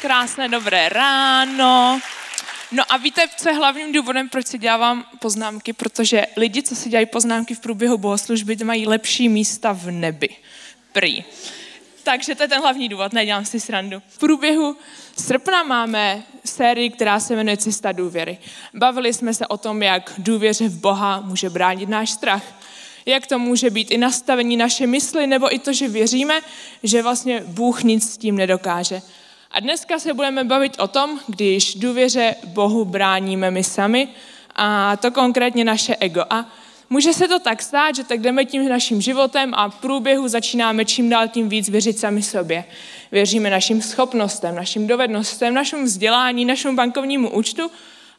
Krásné dobré ráno. No a víte, co je hlavním důvodem, proč si dělám poznámky? Protože lidi, co si dělají poznámky v průběhu bohoslužby, mají lepší místa v nebi. Prý. Takže to je ten hlavní důvod, nedělám si srandu. V průběhu srpna máme sérii, která se jmenuje Cesta důvěry. Bavili jsme se o tom, jak důvěře v Boha může bránit náš strach. Jak to může být i nastavení naše mysli, nebo i to, že věříme, že vlastně Bůh nic s tím nedokáže. A dneska se budeme bavit o tom, když důvěře Bohu bráníme my sami, a to konkrétně naše ego. A může se to tak stát, že tak jdeme tím naším životem a v průběhu začínáme čím dál tím víc věřit sami sobě. Věříme našim schopnostem, našim dovednostem, našemu vzdělání, našemu bankovnímu účtu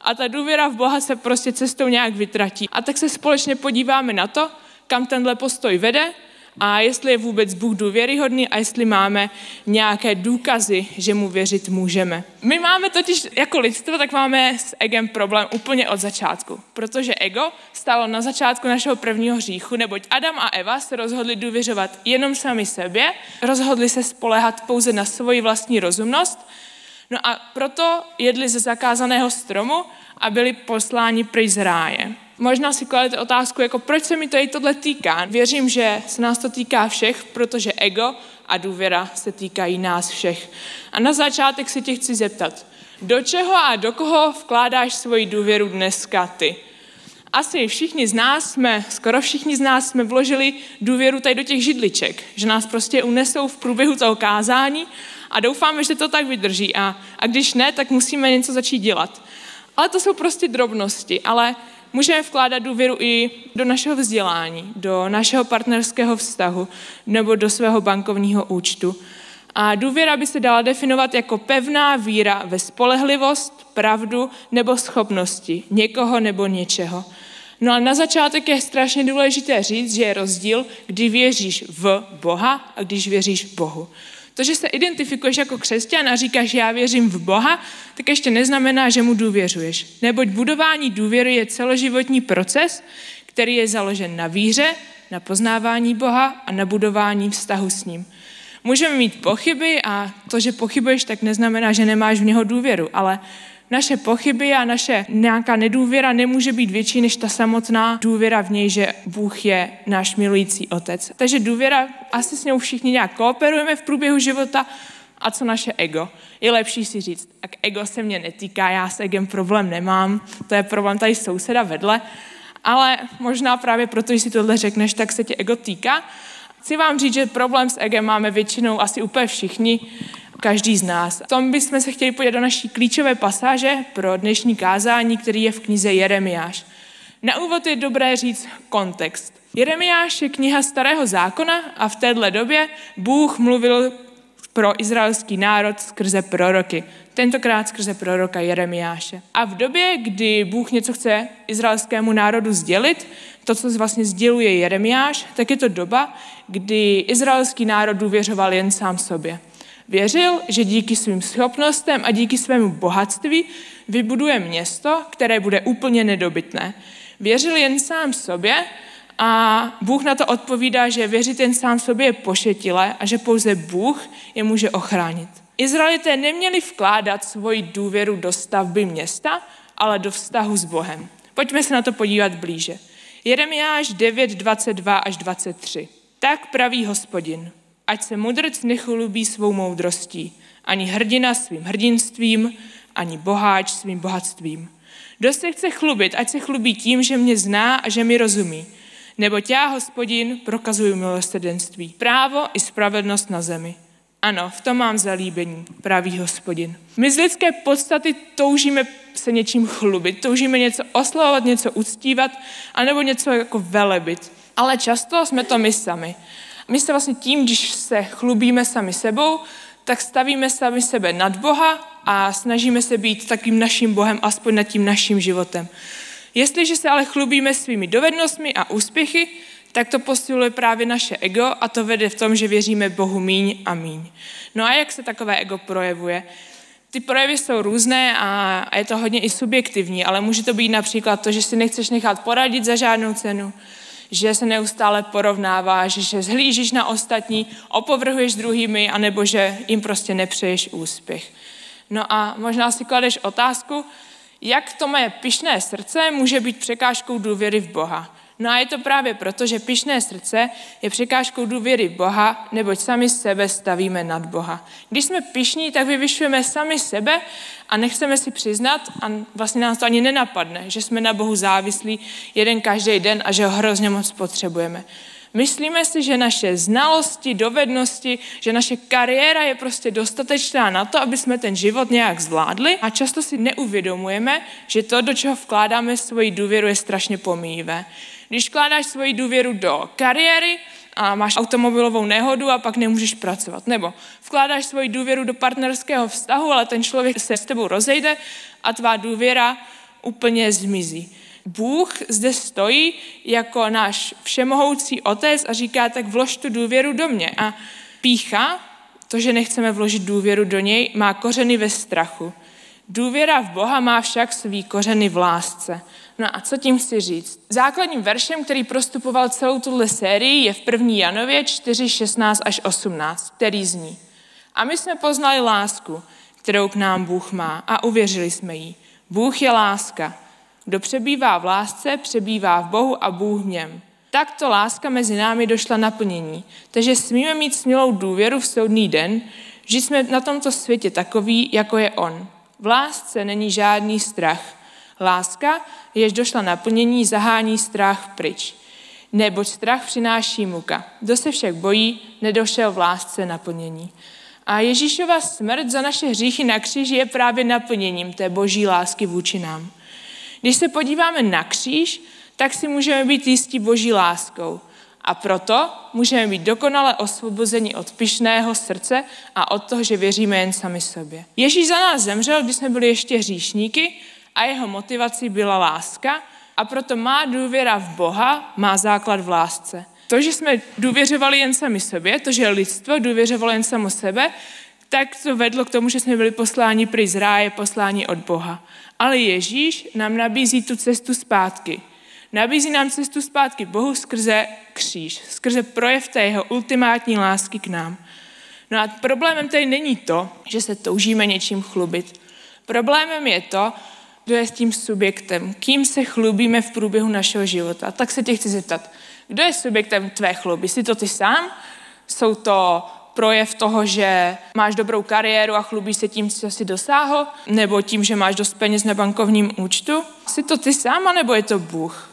a ta důvěra v Boha se prostě cestou nějak vytratí. A tak se společně podíváme na to, kam tenhle postoj vede a jestli je vůbec Bůh důvěryhodný a jestli máme nějaké důkazy, že mu věřit můžeme. My máme totiž jako lidstvo, tak máme s egem problém úplně od začátku, protože ego stalo na začátku našeho prvního hříchu, neboť Adam a Eva se rozhodli důvěřovat jenom sami sobě, rozhodli se spolehat pouze na svoji vlastní rozumnost, no a proto jedli ze zakázaného stromu a byli posláni pryč z ráje. Možná si kladete otázku, jako proč se mi to i tohle týká. Věřím, že se nás to týká všech, protože ego a důvěra se týkají nás všech. A na začátek si tě chci zeptat, do čeho a do koho vkládáš svoji důvěru dneska ty? Asi všichni z nás jsme, skoro všichni z nás jsme vložili důvěru tady do těch židliček, že nás prostě unesou v průběhu toho kázání a doufáme, že to tak vydrží. A, a když ne, tak musíme něco začít dělat. Ale to jsou prostě drobnosti, ale můžeme vkládat důvěru i do našeho vzdělání, do našeho partnerského vztahu nebo do svého bankovního účtu. A důvěra by se dala definovat jako pevná víra ve spolehlivost, pravdu nebo schopnosti někoho nebo něčeho. No a na začátek je strašně důležité říct, že je rozdíl, kdy věříš v Boha a když věříš Bohu. To, že se identifikuješ jako křesťan a říkáš, já věřím v Boha, tak ještě neznamená, že mu důvěřuješ. Neboť budování důvěry je celoživotní proces, který je založen na víře, na poznávání Boha a na budování vztahu s ním. Můžeme mít pochyby a to, že pochybuješ, tak neznamená, že nemáš v něho důvěru, ale naše pochyby a naše nějaká nedůvěra nemůže být větší než ta samotná důvěra v něj, že Bůh je náš milující otec. Takže důvěra, asi s něj všichni nějak kooperujeme v průběhu života, a co naše ego. Je lepší si říct, tak ego se mě netýká, já s egem problém nemám, to je problém tady souseda vedle, ale možná právě proto, že si tohle řekneš, tak se tě ego týká. Chci vám říct, že problém s egem máme většinou asi úplně všichni každý z nás. V tom bychom se chtěli podívat do naší klíčové pasáže pro dnešní kázání, který je v knize Jeremiáš. Na úvod je dobré říct kontext. Jeremiáš je kniha starého zákona a v téhle době Bůh mluvil pro izraelský národ skrze proroky. Tentokrát skrze proroka Jeremiáše. A v době, kdy Bůh něco chce izraelskému národu sdělit, to, co vlastně sděluje Jeremiáš, tak je to doba, kdy izraelský národ důvěřoval jen sám sobě. Věřil, že díky svým schopnostem a díky svému bohatství vybuduje město, které bude úplně nedobytné. Věřil jen sám sobě a Bůh na to odpovídá, že věřit jen sám sobě je pošetilé a že pouze Bůh je může ochránit. Izraelité neměli vkládat svoji důvěru do stavby města, ale do vztahu s Bohem. Pojďme se na to podívat blíže. Jeremiáš 9, 22 až 23. Tak praví hospodin ať se mudrc nechlubí svou moudrostí, ani hrdina svým hrdinstvím, ani boháč svým bohatstvím. Kdo se chce chlubit, ať se chlubí tím, že mě zná a že mi rozumí. Nebo já, hospodin, prokazuju milosrdenství, právo i spravedlnost na zemi. Ano, v tom mám zalíbení, pravý hospodin. My z lidské podstaty toužíme se něčím chlubit, toužíme něco oslavovat, něco uctívat, anebo něco jako velebit. Ale často jsme to my sami. My se vlastně tím, když se chlubíme sami sebou, tak stavíme sami sebe nad Boha a snažíme se být takým naším Bohem, aspoň nad tím naším životem. Jestliže se ale chlubíme svými dovednostmi a úspěchy, tak to posiluje právě naše ego a to vede v tom, že věříme Bohu míň a míň. No a jak se takové ego projevuje? Ty projevy jsou různé a je to hodně i subjektivní, ale může to být například to, že si nechceš nechat poradit za žádnou cenu, že se neustále porovnáváš, že zhlížíš na ostatní, opovrhuješ druhými, anebo že jim prostě nepřeješ úspěch. No a možná si kladeš otázku, jak to moje pišné srdce může být překážkou důvěry v Boha. No a je to právě proto, že pišné srdce je překážkou důvěry Boha, neboť sami sebe stavíme nad Boha. Když jsme pišní, tak vyvyšujeme sami sebe a nechceme si přiznat, a vlastně nás to ani nenapadne, že jsme na Bohu závislí jeden každý den a že ho hrozně moc potřebujeme. Myslíme si, že naše znalosti, dovednosti, že naše kariéra je prostě dostatečná na to, aby jsme ten život nějak zvládli a často si neuvědomujeme, že to, do čeho vkládáme svoji důvěru, je strašně pomíjivé. Když vkládáš svoji důvěru do kariéry a máš automobilovou nehodu a pak nemůžeš pracovat. Nebo vkládáš svoji důvěru do partnerského vztahu, ale ten člověk se s tebou rozejde a tvá důvěra úplně zmizí. Bůh zde stojí jako náš všemohoucí otec a říká, tak vlož tu důvěru do mě. A pícha, to, že nechceme vložit důvěru do něj, má kořeny ve strachu. Důvěra v Boha má však svý kořeny v lásce. No a co tím chci říct? Základním veršem, který prostupoval celou tuhle sérii, je v 1. Janově 4, 16 až 18, který zní. A my jsme poznali lásku, kterou k nám Bůh má a uvěřili jsme jí. Bůh je láska. Kdo přebývá v lásce, přebývá v Bohu a Bůh v něm. Takto láska mezi námi došla naplnění. Takže smíme mít smělou důvěru v soudný den, že jsme na tomto světě takový, jako je On. V lásce není žádný strach. Láska, jež došla naplnění, zahání strach pryč. Neboť strach přináší muka. Kdo se však bojí, nedošel v lásce naplnění. A Ježíšova smrt za naše hříchy na kříži je právě naplněním té boží lásky vůči nám. Když se podíváme na kříž, tak si můžeme být jistí boží láskou. A proto můžeme být dokonale osvobozeni od pyšného srdce a od toho, že věříme jen sami sobě. Ježíš za nás zemřel, když jsme byli ještě hříšníky a jeho motivací byla láska a proto má důvěra v Boha má základ v lásce. To, že jsme důvěřovali jen sami sobě, to, že lidstvo důvěřovalo jen samo sebe, tak to vedlo k tomu, že jsme byli posláni pryč z ráje, posláni od Boha. Ale Ježíš nám nabízí tu cestu zpátky. Nabízí nám cestu zpátky Bohu skrze kříž, skrze projev té jeho ultimátní lásky k nám. No a problémem tady není to, že se toužíme něčím chlubit. Problémem je to, kdo je s tím subjektem, kým se chlubíme v průběhu našeho života. Tak se tě chci zeptat, kdo je subjektem tvé chluby? Jsi to ty sám? Jsou to projev toho, že máš dobrou kariéru a chlubíš se tím, co jsi dosáhl, nebo tím, že máš dost peněz na bankovním účtu? Jsi to ty sám, nebo je to Bůh?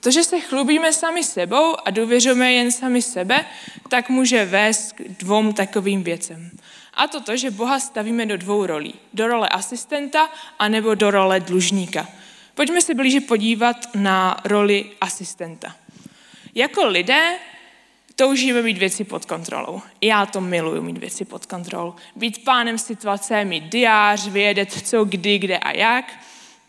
To, že se chlubíme sami sebou a důvěřujeme jen sami sebe, tak může vést k dvou takovým věcem. A to to, že Boha stavíme do dvou rolí. Do role asistenta a nebo do role dlužníka. Pojďme se blíže podívat na roli asistenta. Jako lidé toužíme mít věci pod kontrolou. Já to miluju, mít věci pod kontrolou. Být pánem situace, mít diář, vědět co, kdy, kde a jak,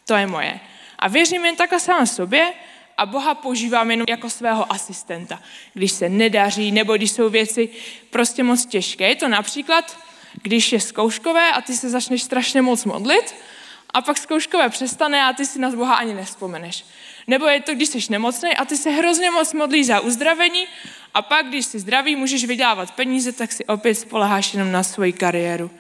to je moje. A věřím jen takhle sám sobě a Boha používám jenom jako svého asistenta, když se nedaří nebo když jsou věci prostě moc těžké. Je to například, když je zkouškové a ty se začneš strašně moc modlit a pak zkouškové přestane a ty si na Boha ani nespomeneš. Nebo je to, když jsi nemocný a ty se hrozně moc modlíš za uzdravení a pak, když jsi zdravý, můžeš vydělávat peníze, tak si opět spoleháš jenom na svoji kariéru.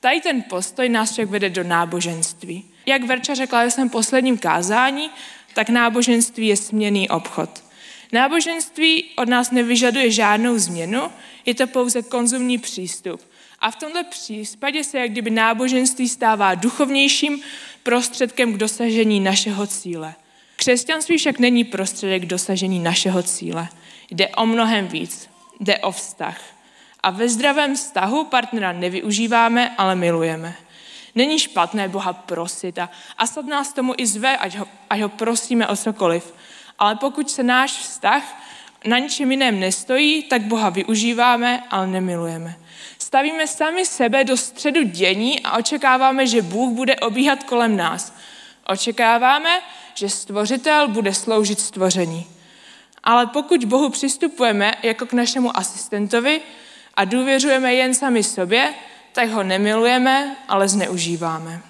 Tady ten postoj nás však vede do náboženství. Jak Verča řekla ve svém posledním kázání, tak náboženství je směný obchod. Náboženství od nás nevyžaduje žádnou změnu, je to pouze konzumní přístup. A v tomto případě se jak kdyby náboženství stává duchovnějším prostředkem k dosažení našeho cíle. Křesťanství však není prostředek k dosažení našeho cíle. Jde o mnohem víc. Jde o vztah. A ve zdravém vztahu partnera nevyužíváme, ale milujeme. Není špatné Boha prosit a, a sad nás tomu i zve, ať ho, ať ho prosíme o cokoliv. Ale pokud se náš vztah na ničem jiném nestojí, tak Boha využíváme, ale nemilujeme. Stavíme sami sebe do středu dění a očekáváme, že Bůh bude obíhat kolem nás. Očekáváme, že stvořitel bude sloužit stvoření. Ale pokud Bohu přistupujeme jako k našemu asistentovi a důvěřujeme jen sami sobě, tak ho nemilujeme, ale zneužíváme.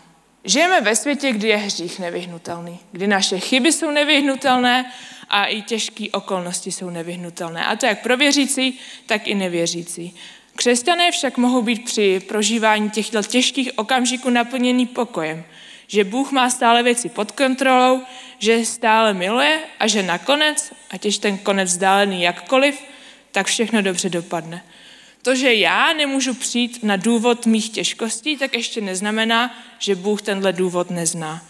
Žijeme ve světě, kdy je hřích nevyhnutelný, kdy naše chyby jsou nevyhnutelné a i těžké okolnosti jsou nevyhnutelné. A to jak pro věřící, tak i nevěřící. Křesťané však mohou být při prožívání těchto těžkých okamžiků naplněný pokojem, že Bůh má stále věci pod kontrolou, že stále miluje a že nakonec, ať je ten konec vzdálený jakkoliv, tak všechno dobře dopadne. To, že já nemůžu přijít na důvod mých těžkostí, tak ještě neznamená, že Bůh tenhle důvod nezná.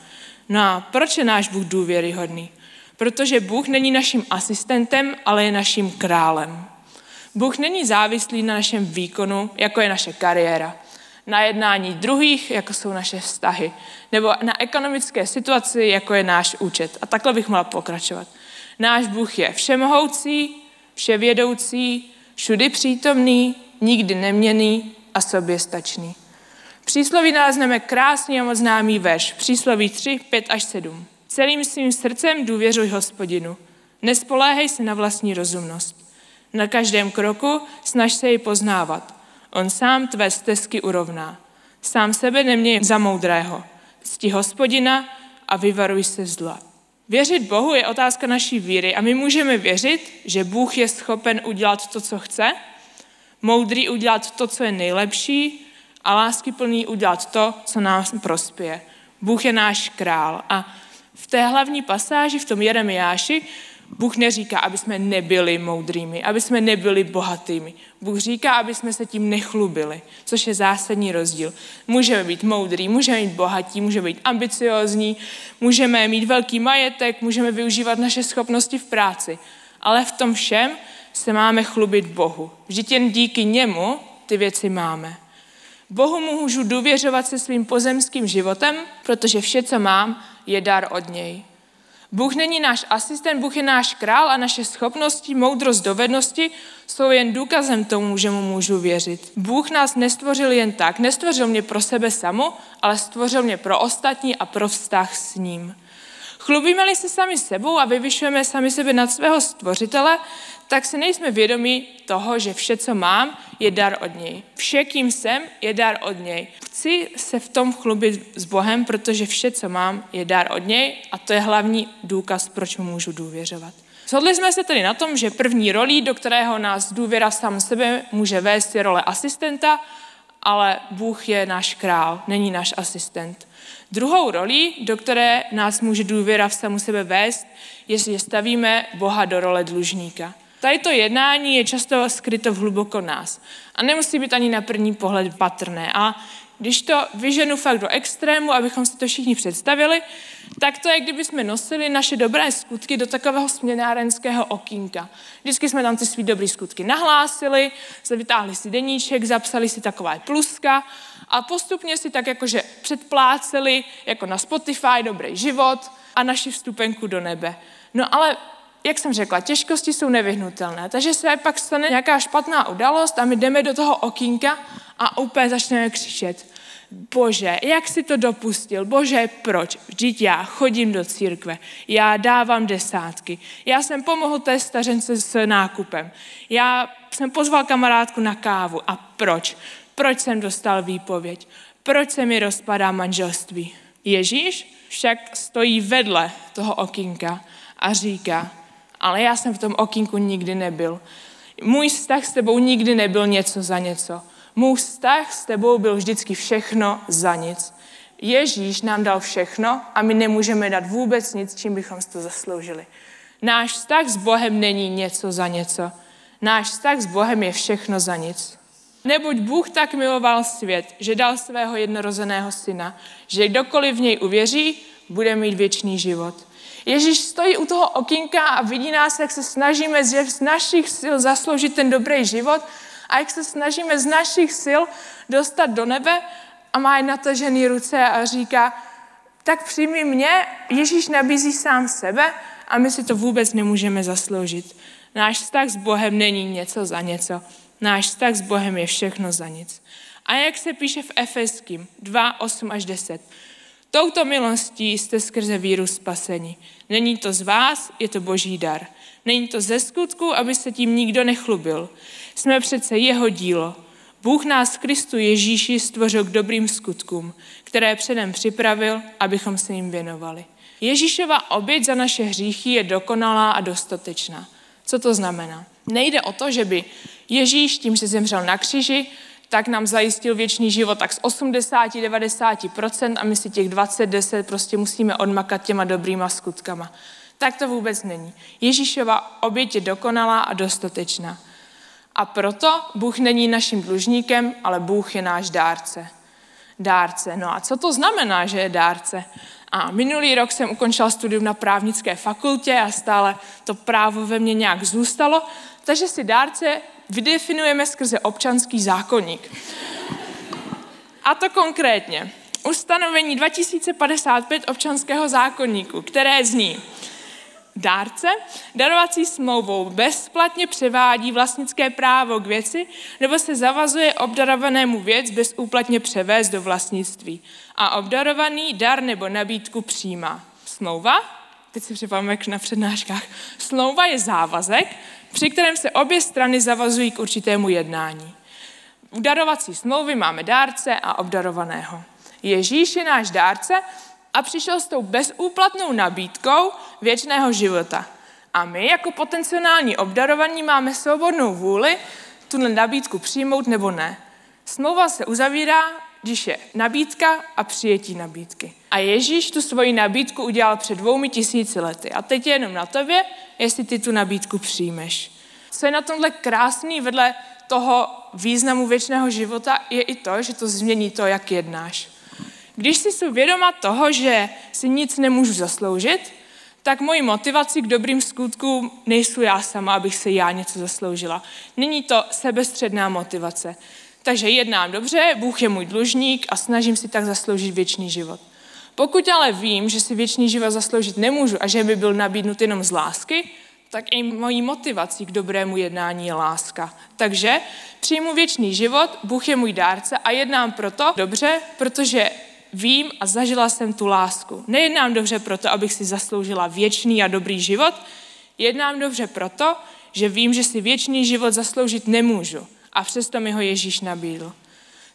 No a proč je náš Bůh důvěryhodný? Protože Bůh není naším asistentem, ale je naším králem. Bůh není závislý na našem výkonu, jako je naše kariéra, na jednání druhých, jako jsou naše vztahy, nebo na ekonomické situaci, jako je náš účet. A takhle bych mohla pokračovat. Náš Bůh je všemohoucí, vševědoucí, všudy přítomný, nikdy neměný a soběstačný. Přísloví nalezneme krásný a moc známý verš. Přísloví 3, 5 až 7. Celým svým srdcem důvěřuj hospodinu. Nespoléhej se na vlastní rozumnost. Na každém kroku snaž se ji poznávat. On sám tvé stezky urovná. Sám sebe neměj za moudrého. Cti hospodina a vyvaruj se zla. Věřit Bohu je otázka naší víry a my můžeme věřit, že Bůh je schopen udělat to, co chce, moudrý udělat to, co je nejlepší a láskyplný udělat to, co nám prospěje. Bůh je náš král a v té hlavní pasáži, v tom Jeremiáši, Bůh neříká, aby jsme nebyli moudrými, aby jsme nebyli bohatými. Bůh říká, aby jsme se tím nechlubili, což je zásadní rozdíl. Můžeme být moudrý, můžeme být bohatí, můžeme být ambiciozní, můžeme mít velký majetek, můžeme využívat naše schopnosti v práci. Ale v tom všem se máme chlubit Bohu. Vždyť jen díky němu ty věci máme. Bohu můžu důvěřovat se svým pozemským životem, protože vše, co mám, je dar od něj. Bůh není náš asistent, Bůh je náš král a naše schopnosti, moudrost, dovednosti jsou jen důkazem tomu, že mu můžu věřit. Bůh nás nestvořil jen tak, nestvořil mě pro sebe samu, ale stvořil mě pro ostatní a pro vztah s ním. Chlubíme-li se sami sebou a vyvyšujeme sami sebe nad svého stvořitele, tak si nejsme vědomí toho, že vše, co mám, je dar od něj. Vše, kým jsem, je dar od něj. Chci se v tom chlubit s Bohem, protože vše, co mám, je dar od něj a to je hlavní důkaz, proč mu můžu důvěřovat. Shodli jsme se tedy na tom, že první rolí, do kterého nás důvěra sám sebe může vést, je role asistenta, ale Bůh je náš král, není náš asistent. Druhou rolí, do které nás může důvěra v samu sebe vést, je, že stavíme Boha do role dlužníka. Tady to jednání je často skryto v hluboko nás a nemusí být ani na první pohled patrné. A když to vyženu fakt do extrému, abychom si to všichni představili, tak to je, kdyby jsme nosili naše dobré skutky do takového směnárenského okýnka. Vždycky jsme tam ty svý dobré skutky nahlásili, vytáhli si deníček, zapsali si takové pluska a postupně si tak jakože předpláceli jako na Spotify dobrý život a naši vstupenku do nebe. No ale jak jsem řekla, těžkosti jsou nevyhnutelné, takže se pak stane nějaká špatná událost a my jdeme do toho okýnka a úplně začneme křičet. Bože, jak si to dopustil? Bože, proč? Vždyť já chodím do církve, já dávám desátky, já jsem pomohl té stařence s nákupem, já jsem pozval kamarádku na kávu a proč? Proč jsem dostal výpověď? Proč se mi rozpadá manželství? Ježíš však stojí vedle toho okýnka a říká, ale já jsem v tom okýnku nikdy nebyl. Můj vztah s tebou nikdy nebyl něco za něco. Můj vztah s tebou byl vždycky všechno za nic. Ježíš nám dal všechno a my nemůžeme dát vůbec nic, čím bychom si to zasloužili. Náš vztah s Bohem není něco za něco. Náš vztah s Bohem je všechno za nic. Neboť Bůh tak miloval svět, že dal svého jednorozeného syna, že kdokoliv v něj uvěří, bude mít věčný život. Ježíš stojí u toho okýnka a vidí nás, jak se snažíme z našich sil zasloužit ten dobrý život a jak se snažíme z našich sil dostat do nebe a má natažený ruce a říká, tak přijmi mě, Ježíš nabízí sám sebe a my si to vůbec nemůžeme zasloužit. Náš vztah s Bohem není něco za něco. Náš vztah s Bohem je všechno za nic. A jak se píše v Efeským 2, 8 až 10. Touto milostí jste skrze víru spaseni. Není to z vás, je to boží dar. Není to ze skutku, aby se tím nikdo nechlubil. Jsme přece jeho dílo. Bůh nás Kristu Ježíši stvořil k dobrým skutkům, které předem připravil, abychom se jim věnovali. Ježíšova oběť za naše hříchy je dokonalá a dostatečná. Co to znamená? Nejde o to, že by Ježíš tím, že zemřel na křiži, tak nám zajistil věčný život tak z 80-90% a my si těch 20-10 prostě musíme odmakat těma dobrýma skutkama. Tak to vůbec není. Ježíšova oběť je dokonalá a dostatečná. A proto Bůh není naším dlužníkem, ale Bůh je náš dárce. Dárce. No a co to znamená, že je dárce? A minulý rok jsem ukončila studium na právnické fakultě a stále to právo ve mně nějak zůstalo, takže si dárce vydefinujeme skrze občanský zákonník. A to konkrétně. Ustanovení 2055 občanského zákonníku, které zní, Dárce darovací smlouvou bezplatně převádí vlastnické právo k věci nebo se zavazuje obdarovanému věc bezúplatně převést do vlastnictví a obdarovaný dar nebo nabídku přijímá. Smlouva, teď si připomeneme na přednáškách, smlouva je závazek, při kterém se obě strany zavazují k určitému jednání. U darovací smlouvy máme dárce a obdarovaného. Ježíš je náš dárce a přišel s tou bezúplatnou nabídkou věčného života. A my jako potenciální obdarovaní máme svobodnou vůli tuhle nabídku přijmout nebo ne. Smlouva se uzavírá, když je nabídka a přijetí nabídky. A Ježíš tu svoji nabídku udělal před dvoumi tisíci lety. A teď je jenom na tobě, jestli ty tu nabídku přijmeš. Co je na tomhle krásný vedle toho významu věčného života, je i to, že to změní to, jak jednáš. Když si jsou vědoma toho, že si nic nemůžu zasloužit, tak mojí motivací k dobrým skutkům nejsou já sama, abych se já něco zasloužila. Není to sebestředná motivace. Takže jednám dobře, Bůh je můj dlužník a snažím si tak zasloužit věčný život. Pokud ale vím, že si věčný život zasloužit nemůžu a že by byl nabídnut jenom z lásky, tak i mojí motivací k dobrému jednání je láska. Takže přijmu věčný život, Bůh je můj dárce a jednám proto dobře, protože vím a zažila jsem tu lásku. Nejednám dobře proto, abych si zasloužila věčný a dobrý život, jednám dobře proto, že vím, že si věčný život zasloužit nemůžu a přesto mi ho Ježíš nabídl.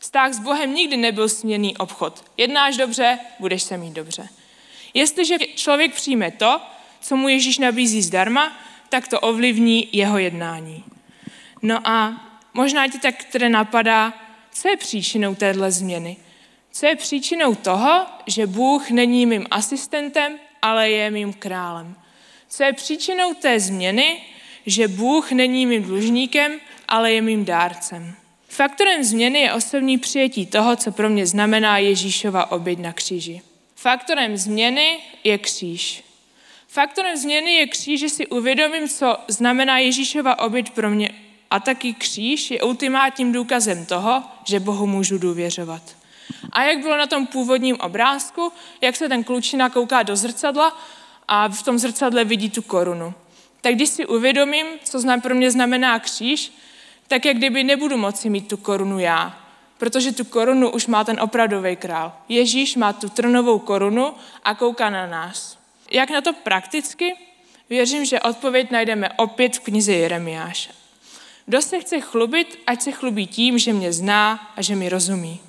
Vztah s Bohem nikdy nebyl směný obchod. Jednáš dobře, budeš se mít dobře. Jestliže člověk přijme to, co mu Ježíš nabízí zdarma, tak to ovlivní jeho jednání. No a možná ti tak které napadá, co je příčinou téhle změny. Co je příčinou toho, že Bůh není mým asistentem, ale je mým králem? Co je příčinou té změny, že Bůh není mým dlužníkem, ale je mým dárcem? Faktorem změny je osobní přijetí toho, co pro mě znamená Ježíšova oběť na kříži. Faktorem změny je kříž. Faktorem změny je kříž, že si uvědomím, co znamená Ježíšova oběť pro mě. A taky kříž je ultimátním důkazem toho, že Bohu můžu důvěřovat. A jak bylo na tom původním obrázku, jak se ten klučina kouká do zrcadla a v tom zrcadle vidí tu korunu. Tak když si uvědomím, co pro mě znamená kříž, tak jak kdyby nebudu moci mít tu korunu já, protože tu korunu už má ten opravdový král. Ježíš má tu trnovou korunu a kouká na nás. Jak na to prakticky? Věřím, že odpověď najdeme opět v knize Jeremiáš. Kdo se chce chlubit, ať se chlubí tím, že mě zná a že mi rozumí.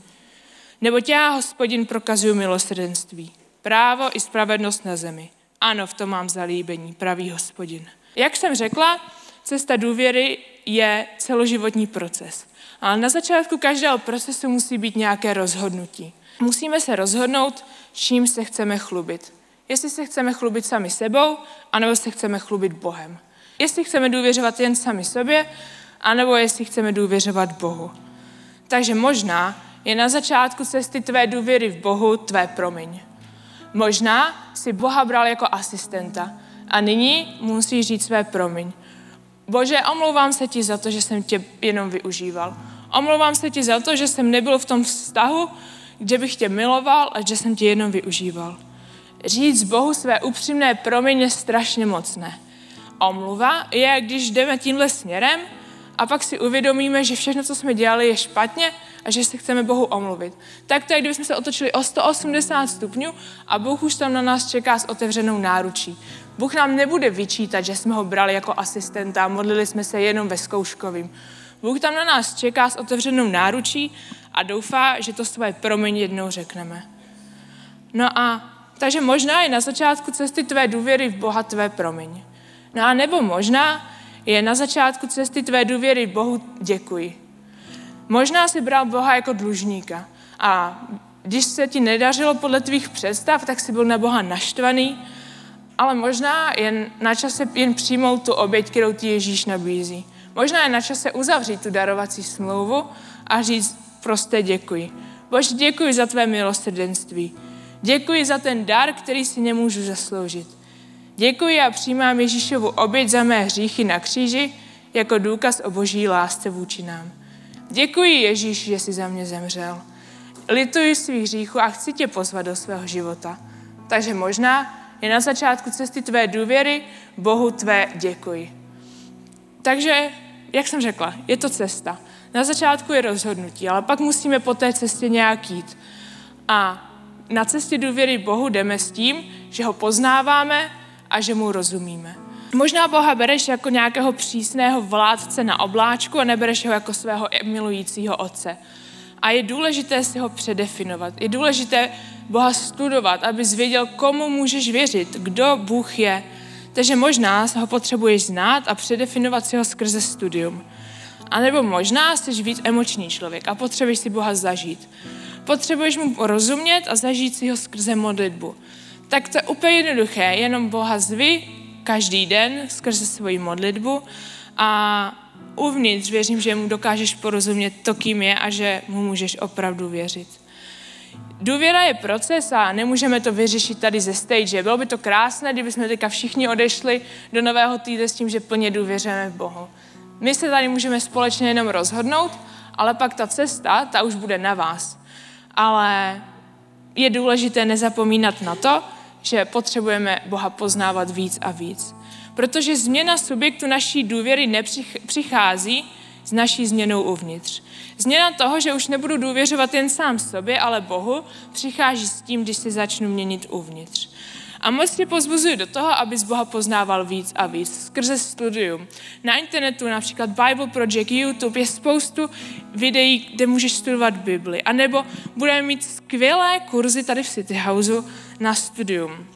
Nebo já, hospodin, prokazuju milosrdenství, právo i spravedlnost na zemi. Ano, v tom mám zalíbení, pravý hospodin. Jak jsem řekla, cesta důvěry je celoživotní proces. Ale na začátku každého procesu musí být nějaké rozhodnutí. Musíme se rozhodnout, čím se chceme chlubit. Jestli se chceme chlubit sami sebou, anebo se chceme chlubit Bohem. Jestli chceme důvěřovat jen sami sobě, anebo jestli chceme důvěřovat Bohu. Takže možná je na začátku cesty tvé důvěry v Bohu tvé promiň. Možná si Boha bral jako asistenta a nyní musíš říct své promiň. Bože, omlouvám se ti za to, že jsem tě jenom využíval. Omlouvám se ti za to, že jsem nebyl v tom vztahu, kde bych tě miloval a že jsem tě jenom využíval. Říct Bohu své upřímné promiň je strašně mocné. Omluva je, když jdeme tímhle směrem a pak si uvědomíme, že všechno, co jsme dělali, je špatně a že se chceme Bohu omluvit. Tak to je, kdybychom se otočili o 180 stupňů a Bůh už tam na nás čeká s otevřenou náručí. Bůh nám nebude vyčítat, že jsme ho brali jako asistenta a modlili jsme se jenom ve zkouškovým. Bůh tam na nás čeká s otevřenou náručí a doufá, že to svoje promiň jednou řekneme. No a Takže možná je na začátku cesty tvé důvěry v Boha tvé promiň. No a nebo možná je na začátku cesty tvé důvěry v Bohu děkuji. Možná si bral Boha jako dlužníka a když se ti nedařilo podle tvých představ, tak si byl na Boha naštvaný, ale možná jen na čase jen přijmout tu oběť, kterou ti Ježíš nabízí. Možná je na čase uzavřít tu darovací smlouvu a říct prostě děkuji. Bože, děkuji za tvé milosrdenství. Děkuji za ten dar, který si nemůžu zasloužit. Děkuji a přijímám Ježíšovu oběť za mé hříchy na kříži jako důkaz o boží lásce vůči nám. Děkuji Ježíš, že jsi za mě zemřel. Lituji svých hříchů a chci tě pozvat do svého života. Takže možná je na začátku cesty tvé důvěry, Bohu tvé děkuji. Takže, jak jsem řekla, je to cesta. Na začátku je rozhodnutí, ale pak musíme po té cestě nějak jít. A na cestě důvěry Bohu jdeme s tím, že ho poznáváme a že mu rozumíme. Možná Boha bereš jako nějakého přísného vládce na obláčku a nebereš ho jako svého milujícího otce. A je důležité si ho předefinovat. Je důležité Boha studovat, abys věděl, komu můžeš věřit, kdo Bůh je. Takže možná ho potřebuješ znát a předefinovat si ho skrze studium. A nebo možná jsi víc emoční člověk a potřebuješ si Boha zažít. Potřebuješ mu rozumět a zažít si ho skrze modlitbu. Tak to je úplně jednoduché, jenom Boha zvi každý den skrze svoji modlitbu a uvnitř věřím, že mu dokážeš porozumět to, kým je a že mu můžeš opravdu věřit. Důvěra je proces a nemůžeme to vyřešit tady ze stage. Bylo by to krásné, kdyby jsme teďka všichni odešli do nového týdne s tím, že plně důvěřujeme v Bohu. My se tady můžeme společně jenom rozhodnout, ale pak ta cesta, ta už bude na vás. Ale je důležité nezapomínat na to, že potřebujeme Boha poznávat víc a víc. Protože změna subjektu naší důvěry nepřichází s naší změnou uvnitř. Změna toho, že už nebudu důvěřovat jen sám sobě, ale Bohu, přichází s tím, když se začnu měnit uvnitř. A moc tě pozbuzuji do toho, abys Boha poznával víc a víc skrze studium. Na internetu, například Bible Project, YouTube, je spoustu videí, kde můžeš studovat Bibli. A nebo budeme mít skvělé kurzy tady v City Houseu na studium.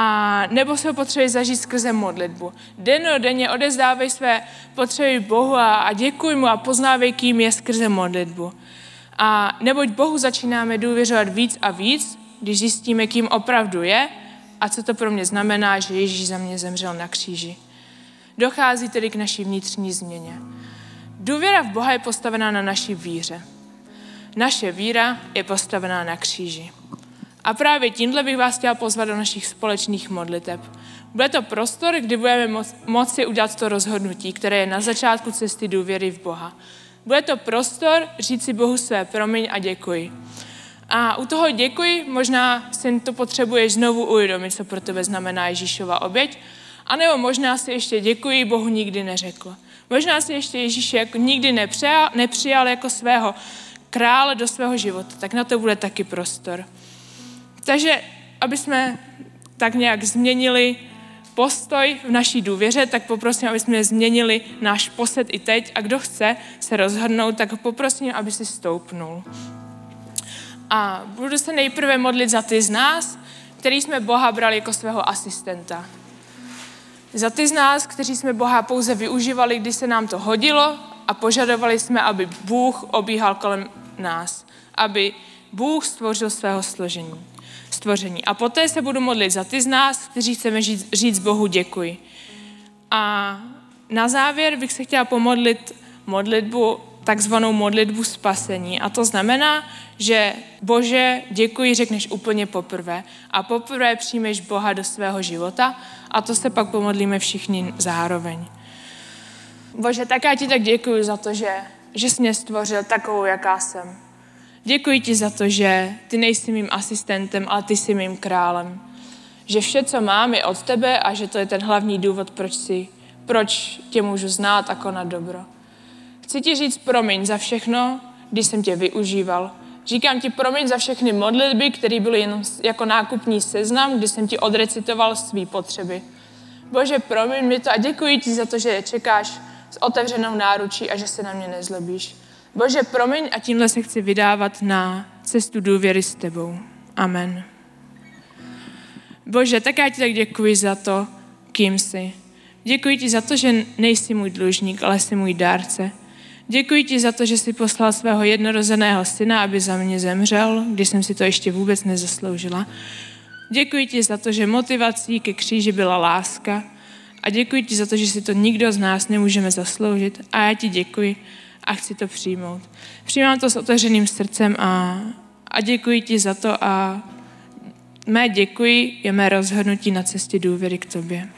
A nebo se ho potřebuješ zažít skrze modlitbu. denně odezdávej své potřeby Bohu a, a děkuj mu a poznávej, kým je skrze modlitbu. A neboť Bohu začínáme důvěřovat víc a víc, když zjistíme, kým opravdu je a co to pro mě znamená, že Ježíš za mě zemřel na kříži. Dochází tedy k naší vnitřní změně. Důvěra v Boha je postavená na naší víře. Naše víra je postavená na kříži. A právě tímhle bych vás chtěla pozvat do našich společných modliteb. Bude to prostor, kdy budeme moci udělat to rozhodnutí, které je na začátku cesty důvěry v Boha. Bude to prostor říct si Bohu své promiň a děkuji. A u toho děkuji, možná si to potřebuješ znovu uvědomit, co pro tebe znamená Ježíšova oběť, a nebo možná si ještě děkuji, Bohu nikdy neřekl. Možná si ještě Ježíše jako nikdy nepřijal, nepřijal jako svého krále do svého života, tak na to bude taky prostor. Takže, aby jsme tak nějak změnili postoj v naší důvěře, tak poprosím, aby jsme změnili náš posed i teď a kdo chce se rozhodnout, tak poprosím, aby si stoupnul. A budu se nejprve modlit za ty z nás, který jsme Boha brali jako svého asistenta. Za ty z nás, kteří jsme Boha pouze využívali, když se nám to hodilo a požadovali jsme, aby Bůh obíhal kolem nás, aby Bůh stvořil svého složení, stvoření. A poté se budu modlit za ty z nás, kteří chceme říct, říct Bohu děkuji. A na závěr bych se chtěla pomodlit modlitbu takzvanou modlitbu spasení. A to znamená, že Bože, děkuji, řekneš úplně poprvé. A poprvé přijmeš Boha do svého života a to se pak pomodlíme všichni zároveň. Bože, tak já ti tak děkuji za to, že, že jsi mě stvořil takovou, jaká jsem. Děkuji ti za to, že ty nejsi mým asistentem, ale ty jsi mým králem. Že vše, co mám, je od tebe a že to je ten hlavní důvod, proč, si, proč tě můžu znát a konat dobro. Chci ti říct promiň za všechno, když jsem tě využíval. Říkám ti promiň za všechny modlitby, které byly jenom jako nákupní seznam, kdy jsem ti odrecitoval své potřeby. Bože, promiň mi to a děkuji ti za to, že čekáš s otevřenou náručí a že se na mě nezlobíš. Bože, promiň a tímhle se chci vydávat na cestu důvěry s tebou. Amen. Bože, tak já ti tak děkuji za to, kým jsi. Děkuji ti za to, že nejsi můj dlužník, ale jsi můj dárce. Děkuji ti za to, že jsi poslal svého jednorozeného syna, aby za mě zemřel, když jsem si to ještě vůbec nezasloužila. Děkuji ti za to, že motivací ke kříži byla láska. A děkuji ti za to, že si to nikdo z nás nemůžeme zasloužit. A já ti děkuji a chci to přijmout. Přijímám to s otevřeným srdcem a, a děkuji ti za to a mé děkuji je mé rozhodnutí na cestě důvěry k tobě.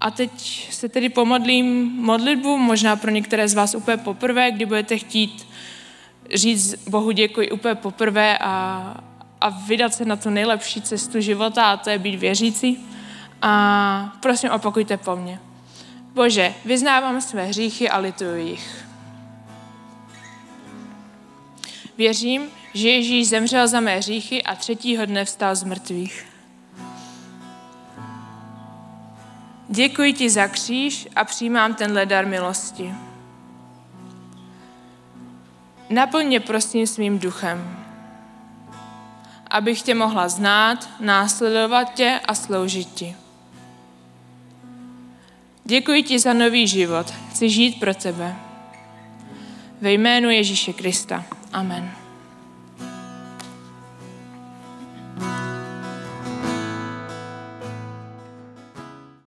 A teď se tedy pomodlím modlitbu, možná pro některé z vás úplně poprvé, kdy budete chtít říct Bohu děkuji úplně poprvé a, a vydat se na tu nejlepší cestu života a to je být věřící. A prosím, opakujte po mně. Bože, vyznávám své hříchy a lituju jich. Věřím, že Ježíš zemřel za mé hříchy a třetího dne vstal z mrtvých. Děkuji ti za kříž a přijímám tenhle dar milosti. Naplň prosím svým duchem, abych tě mohla znát, následovat tě a sloužit ti. Děkuji ti za nový život. Chci žít pro tebe. Ve jménu Ježíše Krista. Amen.